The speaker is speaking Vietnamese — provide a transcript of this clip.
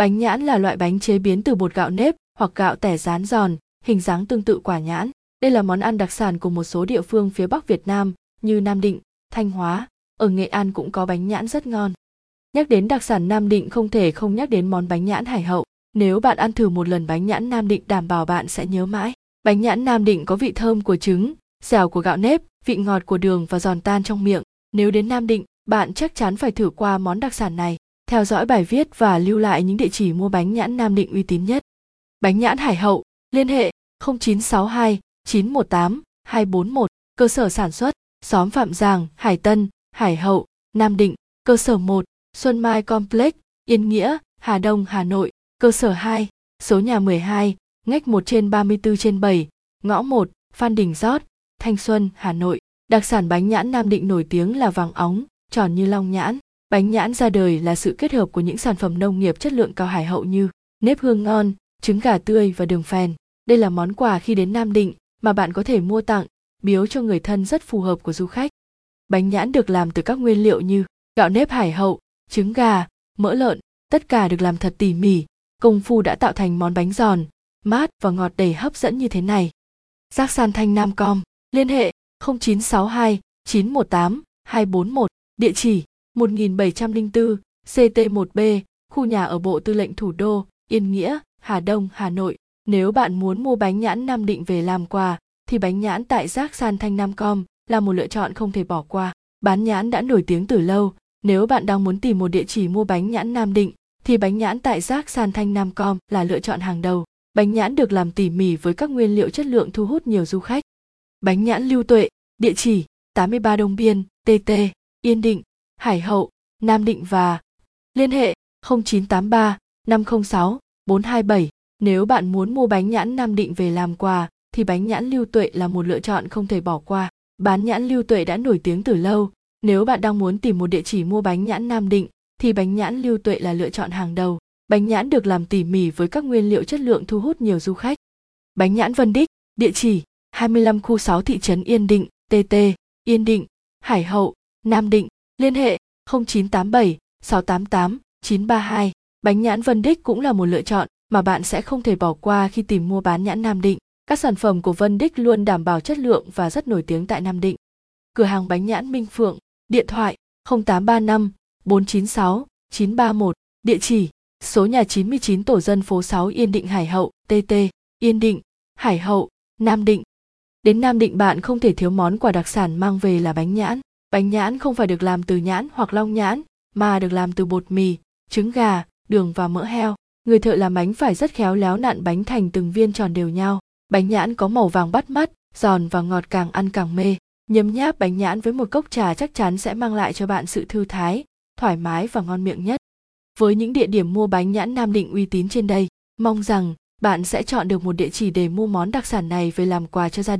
Bánh nhãn là loại bánh chế biến từ bột gạo nếp hoặc gạo tẻ rán giòn, hình dáng tương tự quả nhãn. Đây là món ăn đặc sản của một số địa phương phía Bắc Việt Nam như Nam Định, Thanh Hóa, ở Nghệ An cũng có bánh nhãn rất ngon. Nhắc đến đặc sản Nam Định không thể không nhắc đến món bánh nhãn hải hậu. Nếu bạn ăn thử một lần bánh nhãn Nam Định đảm bảo bạn sẽ nhớ mãi. Bánh nhãn Nam Định có vị thơm của trứng, dẻo của gạo nếp, vị ngọt của đường và giòn tan trong miệng. Nếu đến Nam Định, bạn chắc chắn phải thử qua món đặc sản này. Theo dõi bài viết và lưu lại những địa chỉ mua bánh nhãn Nam Định uy tín nhất. Bánh nhãn Hải Hậu, liên hệ 0962 918 241, cơ sở sản xuất, xóm Phạm Giàng, Hải Tân, Hải Hậu, Nam Định, cơ sở 1, Xuân Mai Complex, Yên Nghĩa, Hà Đông, Hà Nội, cơ sở 2, số nhà 12, ngách 1 trên 34 trên 7, ngõ 1, Phan Đình Giót, Thanh Xuân, Hà Nội. Đặc sản bánh nhãn Nam Định nổi tiếng là vàng óng, tròn như long nhãn. Bánh nhãn ra đời là sự kết hợp của những sản phẩm nông nghiệp chất lượng cao hải hậu như nếp hương ngon, trứng gà tươi và đường phèn. Đây là món quà khi đến Nam Định mà bạn có thể mua tặng, biếu cho người thân rất phù hợp của du khách. Bánh nhãn được làm từ các nguyên liệu như gạo nếp hải hậu, trứng gà, mỡ lợn, tất cả được làm thật tỉ mỉ, công phu đã tạo thành món bánh giòn, mát và ngọt đầy hấp dẫn như thế này. Giác San Thanh Nam Com, liên hệ 0962 918 241, địa chỉ 1704 CT1B, khu nhà ở Bộ Tư lệnh Thủ đô, Yên Nghĩa, Hà Đông, Hà Nội. Nếu bạn muốn mua bánh nhãn Nam Định về làm quà, thì bánh nhãn tại Giác San Thanh Nam Com là một lựa chọn không thể bỏ qua. Bán nhãn đã nổi tiếng từ lâu, nếu bạn đang muốn tìm một địa chỉ mua bánh nhãn Nam Định, thì bánh nhãn tại Giác San Thanh Nam Com là lựa chọn hàng đầu. Bánh nhãn được làm tỉ mỉ với các nguyên liệu chất lượng thu hút nhiều du khách. Bánh nhãn Lưu Tuệ, địa chỉ 83 Đông Biên, TT, Yên Định, Hải Hậu, Nam Định và liên hệ 0983 506 427. Nếu bạn muốn mua bánh nhãn Nam Định về làm quà, thì bánh nhãn Lưu Tuệ là một lựa chọn không thể bỏ qua. Bán nhãn Lưu Tuệ đã nổi tiếng từ lâu, nếu bạn đang muốn tìm một địa chỉ mua bánh nhãn Nam Định, thì bánh nhãn Lưu Tuệ là lựa chọn hàng đầu. Bánh nhãn được làm tỉ mỉ với các nguyên liệu chất lượng thu hút nhiều du khách. Bánh nhãn Vân Đích, địa chỉ 25 khu 6 thị trấn Yên Định, TT, Yên Định, Hải Hậu, Nam Định, liên hệ 0987 688 932. Bánh nhãn Vân Đích cũng là một lựa chọn mà bạn sẽ không thể bỏ qua khi tìm mua bán nhãn Nam Định. Các sản phẩm của Vân Đích luôn đảm bảo chất lượng và rất nổi tiếng tại Nam Định. Cửa hàng bánh nhãn Minh Phượng, điện thoại 0835 496 931, địa chỉ số nhà 99 tổ dân phố 6 Yên Định Hải Hậu, TT, Yên Định, Hải Hậu, Nam Định. Đến Nam Định bạn không thể thiếu món quà đặc sản mang về là bánh nhãn. Bánh nhãn không phải được làm từ nhãn hoặc long nhãn, mà được làm từ bột mì, trứng gà, đường và mỡ heo. Người thợ làm bánh phải rất khéo léo nặn bánh thành từng viên tròn đều nhau. Bánh nhãn có màu vàng bắt mắt, giòn và ngọt càng ăn càng mê. Nhấm nháp bánh nhãn với một cốc trà chắc chắn sẽ mang lại cho bạn sự thư thái, thoải mái và ngon miệng nhất. Với những địa điểm mua bánh nhãn Nam Định uy tín trên đây, mong rằng bạn sẽ chọn được một địa chỉ để mua món đặc sản này về làm quà cho gia đình.